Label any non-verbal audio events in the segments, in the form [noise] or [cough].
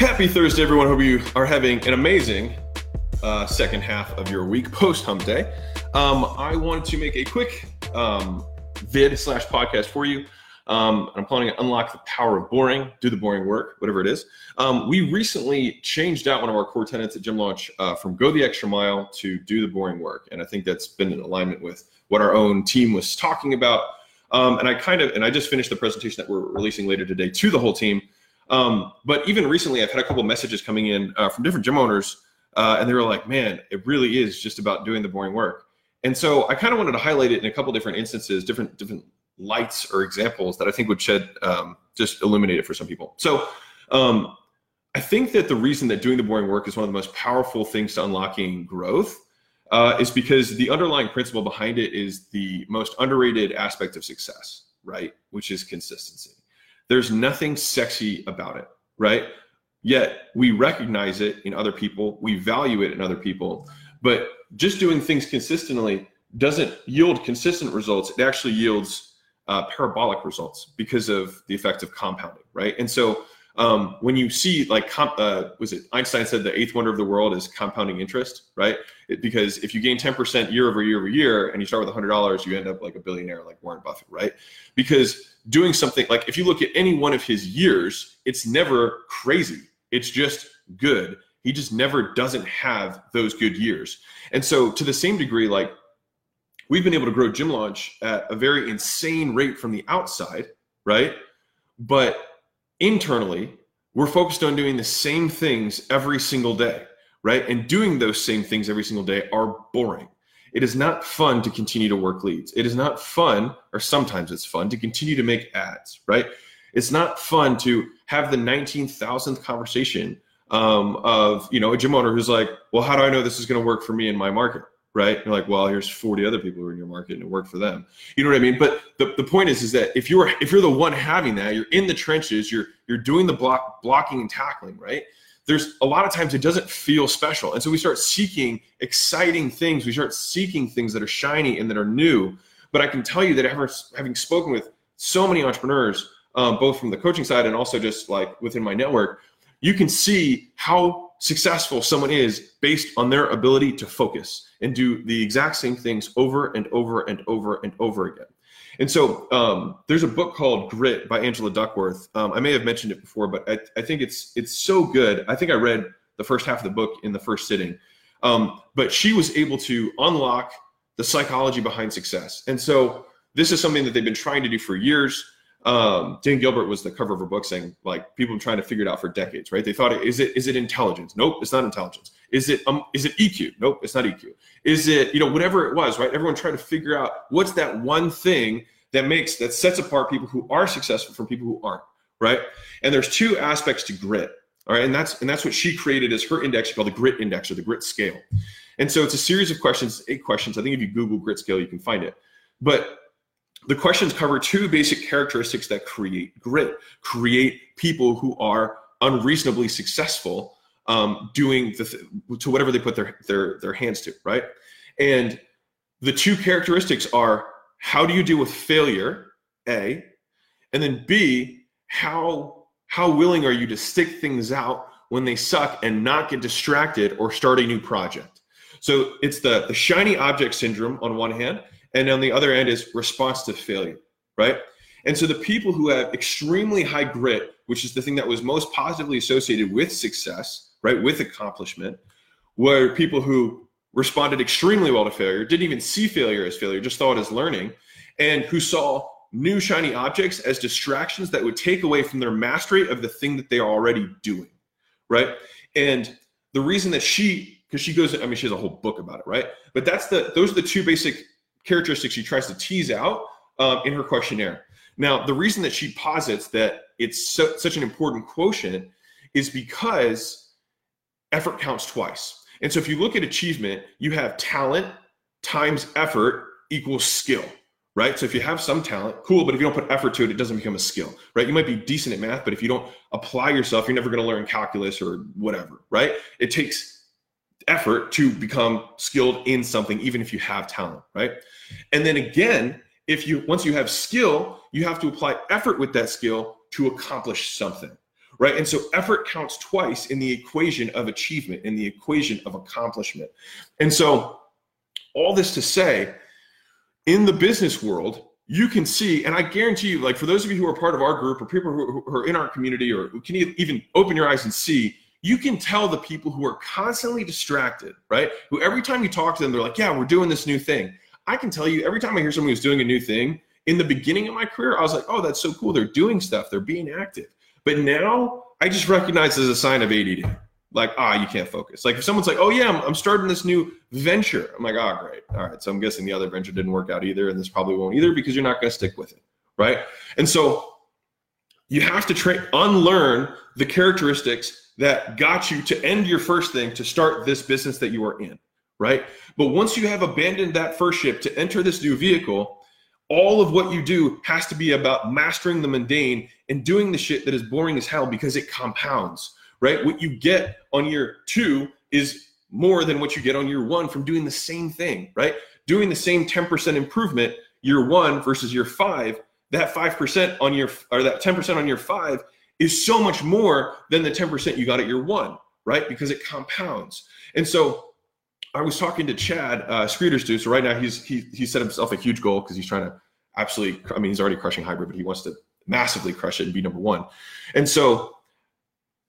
Happy Thursday, everyone. Hope you are having an amazing uh, second half of your week post hump day. Um, I wanted to make a quick um, vid slash podcast for you. Um, I'm planning to Unlock the Power of Boring, Do the Boring Work, whatever it is. Um, we recently changed out one of our core tenants at Gym Launch uh, from Go the Extra Mile to Do the Boring Work. And I think that's been in alignment with what our own team was talking about. Um, and I kind of, and I just finished the presentation that we're releasing later today to the whole team. Um, but even recently, I've had a couple messages coming in uh, from different gym owners, uh, and they were like, "Man, it really is just about doing the boring work." And so I kind of wanted to highlight it in a couple different instances, different different lights or examples that I think would shed um, just illuminate it for some people. So um, I think that the reason that doing the boring work is one of the most powerful things to unlocking growth uh, is because the underlying principle behind it is the most underrated aspect of success, right? Which is consistency. There's nothing sexy about it, right? Yet we recognize it in other people, we value it in other people, but just doing things consistently doesn't yield consistent results. It actually yields uh, parabolic results because of the effect of compounding, right? And so um, when you see like comp, uh, was it Einstein said the eighth wonder of the world is compounding interest, right? It, because if you gain 10% year over year over year and you start with $100, you end up like a billionaire like Warren Buffett, right? Because doing something like if you look at any one of his years, it's never crazy. It's just good. He just never doesn't have those good years. And so to the same degree, like we've been able to grow Gym Launch at a very insane rate from the outside, right? But internally, we're focused on doing the same things every single day, right? And doing those same things every single day are boring. It is not fun to continue to work leads. It is not fun, or sometimes it's fun to continue to make ads, right? It's not fun to have the 19,000th conversation um, of, you know, a gym owner who's like, well, how do I know this is going to work for me in my market? Right? You're like, well, here's 40 other people who are in your market and it worked for them. You know what I mean? But the, the point is, is that if you're if you're the one having that, you're in the trenches, you're you're doing the block blocking and tackling, right? There's a lot of times it doesn't feel special. And so we start seeking exciting things. We start seeking things that are shiny and that are new. But I can tell you that ever having spoken with so many entrepreneurs, um, both from the coaching side and also just like within my network, you can see how successful someone is based on their ability to focus and do the exact same things over and over and over and over again. And so um, there's a book called Grit by Angela Duckworth. Um, I may have mentioned it before, but I, I, think it's it's so good. I think I read the first half of the book in the first sitting. Um, but she was able to unlock the psychology behind success. And so this is something that they've been trying to do for years um, Dan Gilbert was the cover of her book saying like people trying to figure it out for decades, right? They thought is it is it intelligence? Nope, it's not intelligence. Is it um is it EQ? Nope, it's not EQ. Is it you know whatever it was, right? Everyone tried to figure out what's that one thing that makes that sets apart people who are successful from people who aren't, right? And there's two aspects to grit, all right, and that's and that's what she created as her index called the grit index or the grit scale. And so it's a series of questions, eight questions. I think if you Google grit scale, you can find it. But the questions cover two basic characteristics that create grit, create people who are unreasonably successful um, doing the th- to whatever they put their, their their hands to, right? And the two characteristics are how do you deal with failure, A, and then B, how how willing are you to stick things out when they suck and not get distracted or start a new project? So it's the the shiny object syndrome on one hand, and on the other end is response to failure, right? And so the people who have extremely high grit, which is the thing that was most positively associated with success, right, with accomplishment, were people who responded extremely well to failure, didn't even see failure as failure, just saw it as learning, and who saw new shiny objects as distractions that would take away from their mastery of the thing that they are already doing, right? And the reason that she, because she goes, I mean, she has a whole book about it, right? But that's the, those are the two basic characteristics she tries to tease out um, in her questionnaire. Now, the reason that she posits that it's so, such an important quotient is because effort counts twice. And so if you look at achievement, you have talent times effort equals skill, right? So if you have some talent, cool, but if you don't put effort to it, it doesn't become a skill, right? You might be decent at math, but if you don't apply yourself, you're never going to learn calculus or whatever, right? It takes effort to become skilled in something even if you have talent right and then again if you once you have skill you have to apply effort with that skill to accomplish something right? And so effort counts twice in the equation of achievement, in the equation of accomplishment. And so, all this to say, in the business world, you can see, and I guarantee you, like for those of you who are part of our group or people who, are in our community or who can even open your eyes and see, you can tell the people who are constantly distracted, right? Who every time you talk to them, they're like, yeah, we're doing this new thing. I can tell you every time I hear someone who's doing a new thing, in the beginning of my career, I was like, oh, that's so cool. They're doing stuff, they're being active. But now I just recognize as a sign of ADD. Like, ah, you can't focus. Like if someone's like, oh yeah, I'm, I'm starting this new venture. I'm like, oh great. All right. So I'm guessing the other venture didn't work out either, and this probably won't either because you're not going to stick with it. Right. And so you have to train unlearn the characteristics that got you to end your first thing to start this business that you are in. Right. But once you have abandoned that first ship to enter this new vehicle, all of what you do has to be about mastering the mundane and doing the shit that is boring as hell because it compounds, right? What you get on year two is more than what you get on year one from doing the same thing, right? Doing the same 10% improvement year one versus year five, that 5% on your, or that 10% on year five is so much more than the 10% you got at year one, right? Because it compounds. And so I was talking to Chad uh, Screeters dude. So right now he's he he set himself a huge goal because he's trying to absolutely. I mean, he's already crushing hybrid, but he wants to massively crush it and be number one. And so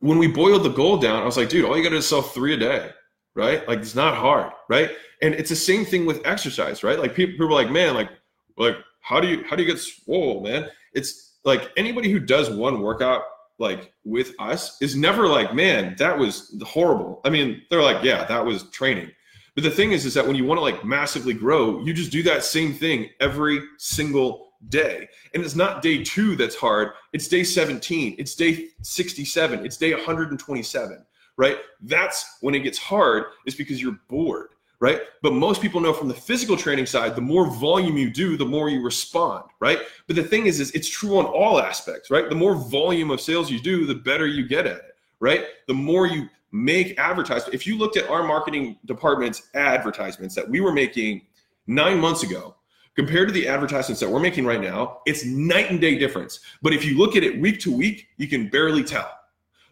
when we boiled the goal down, I was like, dude, all you got to do is sell three a day, right? Like it's not hard, right? And it's the same thing with exercise, right? Like people, people are like, man, like like how do you how do you get swole, man? It's like anybody who does one workout like with us is never like, man, that was horrible. I mean, they're like, yeah, that was training. But the thing is, is that when you want to like massively grow, you just do that same thing every single day. And it's not day two that's hard. It's day 17. It's day 67. It's day 127, right? That's when it gets hard is because you're bored, right? But most people know from the physical training side, the more volume you do, the more you respond, right? But the thing is, is it's true on all aspects, right? The more volume of sales you do, the better you get at it, right? The more you make advertisement. If you looked at our marketing department's advertisements that we were making nine months ago compared to the advertisements that we're making right now, it's night and day difference. But if you look at it week to week, you can barely tell.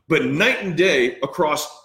But night and day across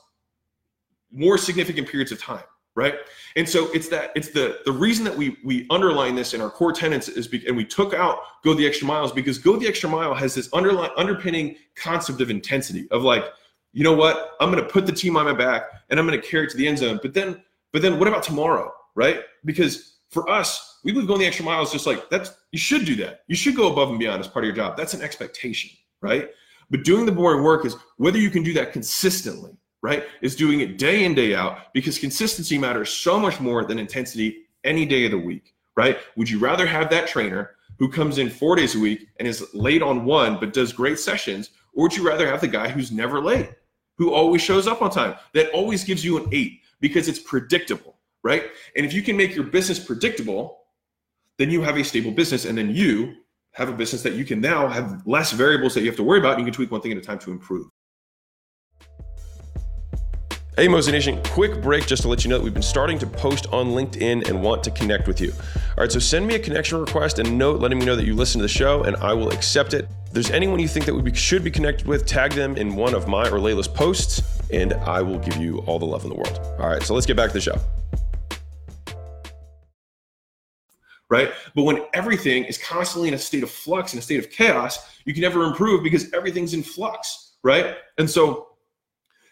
more significant periods of time, right? And so it's that it's the the reason that we we underline this in our core tenants is be, and we took out go the extra miles because go the extra mile has this underlying underpinning concept of intensity of like you know what? I'm going to put the team on my back and I'm going to carry it to the end zone. But then, but then what about tomorrow? Right? Because for us, we believe going the extra mile is just like that's you should do that. You should go above and beyond as part of your job. That's an expectation, right? But doing the boring work is whether you can do that consistently, right? Is doing it day in, day out because consistency matters so much more than intensity any day of the week, right? Would you rather have that trainer who comes in four days a week and is late on one but does great sessions? Or would you rather have the guy who's never late? who always shows up on time, that always gives you an eight because it's predictable, right? And if you can make your business predictable, then you have a stable business and then you have a business that you can now have less variables that you have to worry about and you can tweak one thing at a time to improve. Hey, Mozi Nation, quick break just to let you know that we've been starting to post on LinkedIn and want to connect with you. All right, so send me a connection request and note letting me know that you listen to the show, and I will accept it. If there's anyone you think that we should be connected with, tag them in one of my or Leila's posts, and I will give you all the love in the world. All right, so let's get back to the show. Right? But when everything is constantly in a state of flux, in a state of chaos, you can never improve because everything's in flux, right? And so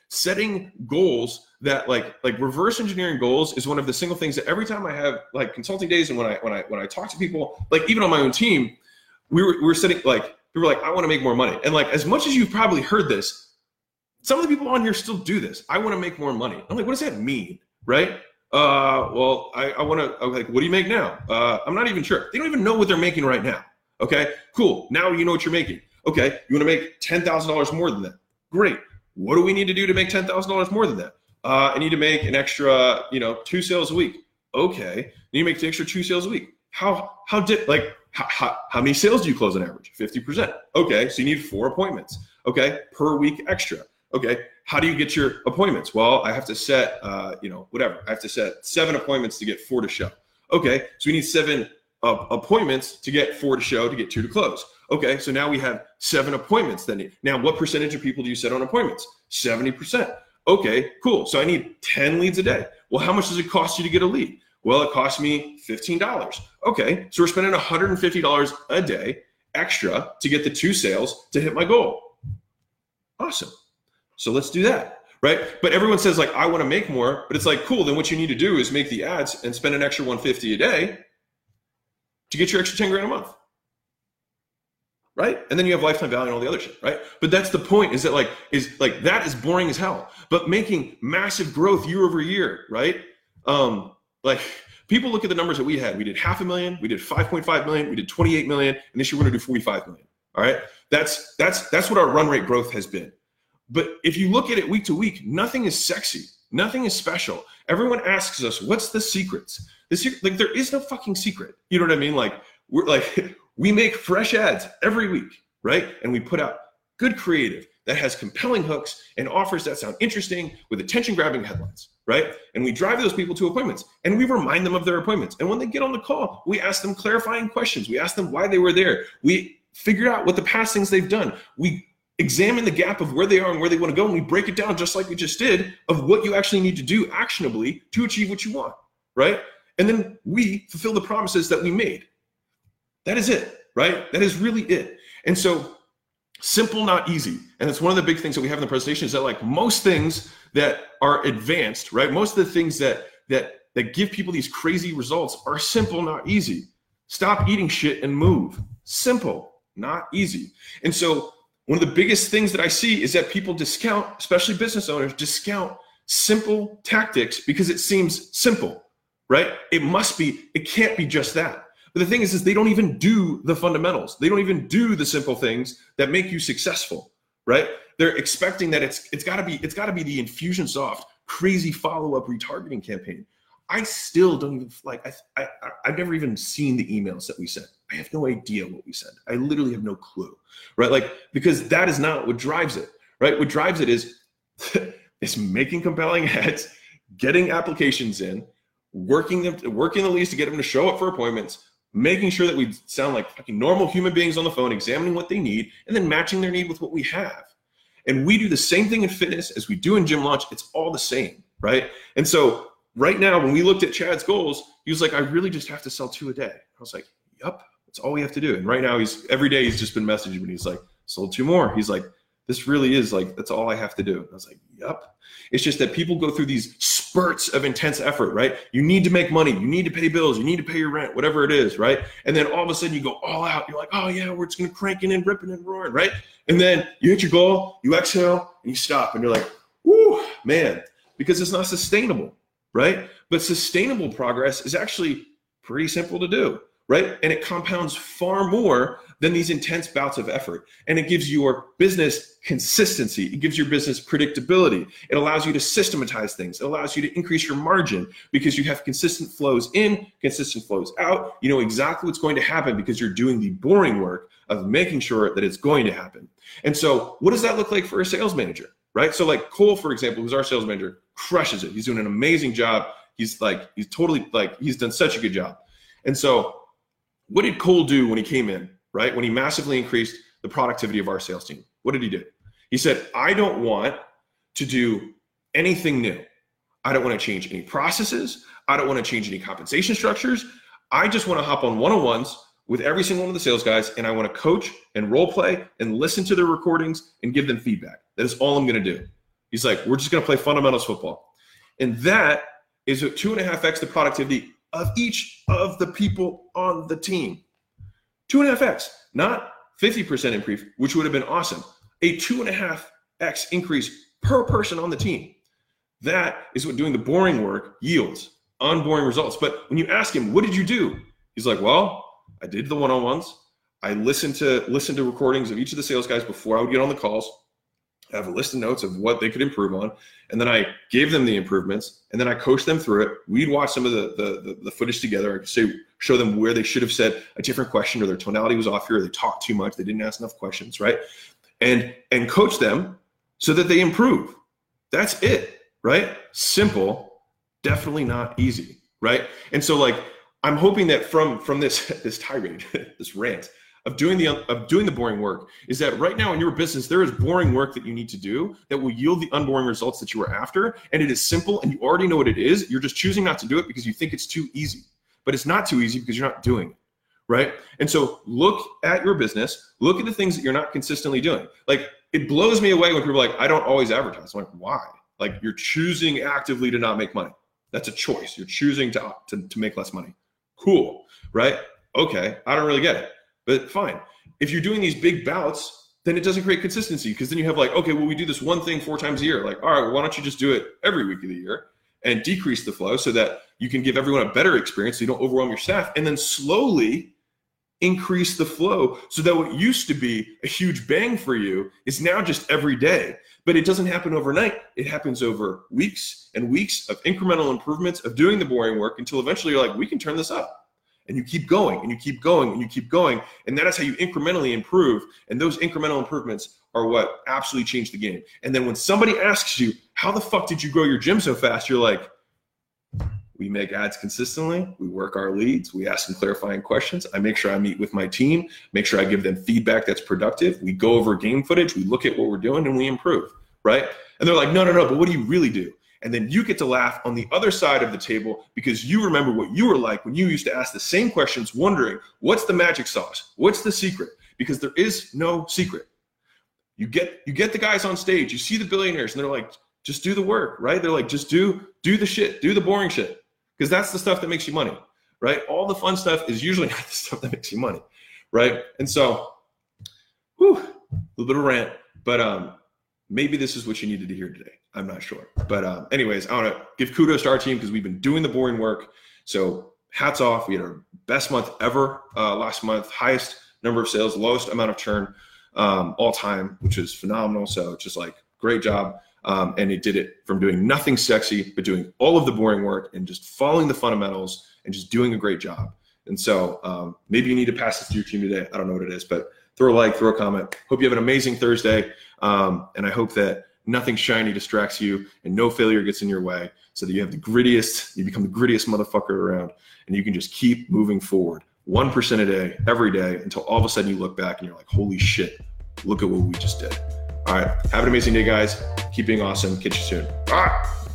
setting goals that like like reverse engineering goals is one of the single things that every time I have like consulting days and when I when I when I talk to people like even on my own team we were we were sitting like people were like I want to make more money. And like as much as you've probably heard this some of the people on here still do this. I want to make more money. I'm like what does that mean? Right? Uh well I, I want to like what do you make now? Uh I'm not even sure. They don't even know what they're making right now. Okay? Cool. Now you know what you're making. Okay. You want to make ten thousand dollars more than that. Great what do we need to do to make $10,000 more than that? Uh, I need to make an extra, you know, two sales a week. Okay. You need to make the extra two sales a week. How, how did, like, how, how, how many sales do you close on average? 50%. Okay. So you need four appointments. Okay. Per week extra. Okay. How do you get your appointments? Well, I have to set, uh, you know, whatever. I have to set seven appointments to get four to show. Okay. So we need seven uh, appointments to get four to show to get two to close. Okay, so now we have seven appointments. Then now, what percentage of people do you set on appointments? Seventy percent. Okay, cool. So I need ten leads a day. Well, how much does it cost you to get a lead? Well, it costs me fifteen dollars. Okay, so we're spending one hundred and fifty dollars a day extra to get the two sales to hit my goal. Awesome. So let's do that right? But everyone says like I want to make more, but it's like cool. Then what you need to do is make the ads and spend an extra 150 a day to get your extra 10 grand a month. Right. And then you have lifetime value and all the other shit. Right. But that's the point is that like, is like that is boring as hell. But making massive growth year over year. Right. Um, like people look at the numbers that we had. We did half a million, we did 5.5 million, we did 28 million, and this year we're gonna do 45 million. All right. That's that's that's what our run rate growth has been. But if you look at it week to week, nothing is sexy. Nothing is special. Everyone asks us, what's the secrets? The secret, like there is no fucking secret. You know what I mean? Like we're like [laughs] we make fresh ads every week, right? And we put out good creative that has compelling hooks and offers that sound interesting with attention grabbing headlines, right? And we drive those people to appointments and we remind them of their appointments. And when they get on the call, we ask them clarifying questions. We ask them why they were there. We figure out what the past things they've done. We examine the gap of where they are and where they want to go and we break it down just like we just did of what you actually need to do actionably to achieve what you want right and then we fulfill the promises that we made that is it right? That is really it. And so simple not easy. And it's one of the big things that we have in the presentation is that like most things that are advanced right? Most of the things that that that give people these crazy results are simple not easy. Stop eating shit and move. Simple not easy. And so one of the biggest things that I see is that people discount, especially business owners, discount simple tactics because it seems simple, right? It must be, it can't be just that. But the thing is, is they don't even do the fundamentals. They don't even do the simple things that make you successful, right? They're expecting that it's it's gotta be, it's gotta be the Infusionsoft crazy follow-up retargeting campaign. I still don't even like I, I I've never even seen the emails that we sent. I have no idea what we sent. I literally have no clue. Right? Like because that is not what drives it. Right? What drives it is [laughs] it's making compelling ads, getting applications in, working them working the leads to get them to show up for appointments, making sure that we sound like fucking normal human beings on the phone, examining what they need, and then matching their need with what we have. And we do the same thing in fitness as we do in gym launch. It's all the same, right? And so right now, when we looked at Chad's goals, he was like, I really just have to sell two a day. I was like, Yep, that's all we have to do. And right now, he's every day he's just been messaging me. He's like, sold two more. He's like, this really is like that's all I have to do. I was like, yep. It's just that people go through these spurts of intense effort, right? You need to make money, you need to pay bills, you need to pay your rent, whatever it is, right? And then all of a sudden you go all out. You're like, oh yeah, we're just gonna cranking and ripping and roaring, right? And then you hit your goal, you exhale, and you stop, and you're like, whoo, man, because it's not sustainable right? But sustainable progress is actually pretty simple to do, right? And it compounds far more than these intense bouts of effort. And it gives your business consistency. It gives your business predictability. It allows you to systematize things. It allows you to increase your margin because you have consistent flows in, consistent flows out. You know exactly what's going to happen because you're doing the boring work of making sure that it's going to happen. And so, what does that look like for a sales manager? right? So like Cole, for example, who's our sales manager, crushes it. He's doing an amazing job. He's like, he's totally like, he's done such a good job. And so what did Cole do when he came in, right? When he massively increased the productivity of our sales team? What did he do? He said, I don't want to do anything new. I don't want to change any processes. I don't want to change any compensation structures. I just want to hop on one on ones with every single one of the sales guys and I want to coach and role play and listen to their recordings and give them feedback. That is all I'm going to do. He's like, we're just going to play fundamentals football. And that is two and a half X the productivity of each of the people on the team. Two and a half X, not 50% increase, which would have been awesome. A two and a half X increase per person on the team. That is what doing the boring work yields on boring results. But when you ask him, what did you do? He's like, well, I did the one-on-ones. I listened to listen to recordings of each of the sales guys before I would get on the calls. Have a list of notes of what they could improve on, and then I gave them the improvements, and then I coached them through it. We'd watch some of the the, the, the footage together. I could say show them where they should have said a different question, or their tonality was off here, or they talked too much, they didn't ask enough questions, right? And and coach them so that they improve. That's it, right? Simple, definitely not easy, right? And so like I'm hoping that from from this [laughs] this tirade, [laughs] this rant of doing the of doing the boring work is that right now in your business there is boring work that you need to do that will yield the unboring results that you are after, and it is simple and you already know what it is. You're just choosing not to do it because you think it's too easy, but it's not too easy because you're not doing it right? And so look at your business, look at the things that you're not consistently doing. Like it blows me away when people are like, I don't always advertise. I'm like, why? Like you're choosing actively to not make money. That's a choice. You're choosing to, to, to make less money. Cool, right? Okay, I don't really get it, but fine. If you're doing these big bouts, then it doesn't create consistency because then you have like, okay, well, we do this one thing four times a year. Like, all right, well, why don't you just do it every week of the year and decrease the flow so that you can give everyone a better experience so you don't overwhelm your staff and then slowly increase the flow so that what used to be a huge bang for you is now just every day. But it doesn't happen overnight. It happens over weeks and weeks of incremental improvements of doing the boring work until eventually you're like, we can turn this up. And you keep going and you keep going and you keep going. And that is how you incrementally improve. And those incremental improvements are what absolutely change the game. And then when somebody asks you, how the fuck did you grow your gym so fast? You're like, we make ads consistently. We work our leads. We ask them clarifying questions. I make sure I meet with my team, make sure I give them feedback that's productive. We go over game footage. We look at what we're doing and we improve, right? And they're like, no, no, no, but what do you really do? And then you get to laugh on the other side of the table because you remember what you were like when you used to ask the same questions, wondering, what's the magic sauce? What's the secret? Because there is no secret. You get you get the guys on stage, you see the billionaires, and they're like, just do the work, right? They're like, just do do the shit, do the boring shit because that's the stuff that makes you money, right? All the fun stuff is usually [laughs] not the stuff that makes you money, right? And so, whew, a little bit of rant, but um, maybe this is what you needed to hear today. I'm not sure, but um, anyways, I want to give kudos to our team because we've been doing the boring work. So hats off. We had our best month ever uh, last month, highest number of sales, lowest amount of churn um, all time, which is phenomenal. So just like great job. Um, and it did it from doing nothing sexy, but doing all of the boring work and just following the fundamentals and just doing a great job. And so um, maybe you need to pass this to your team today. I don't know what it is, but throw a like, throw a comment. Hope you have an amazing Thursday. Um, and I hope that nothing shiny distracts you and no failure gets in your way so that you have the grittiest, you become the grittiest motherfucker around and you can just keep moving forward 1% a day, every day until all of a sudden you look back and you're like, holy shit, look at what we just did. All right. Have an amazing day, guys. Keep being awesome. Catch you soon. Bye.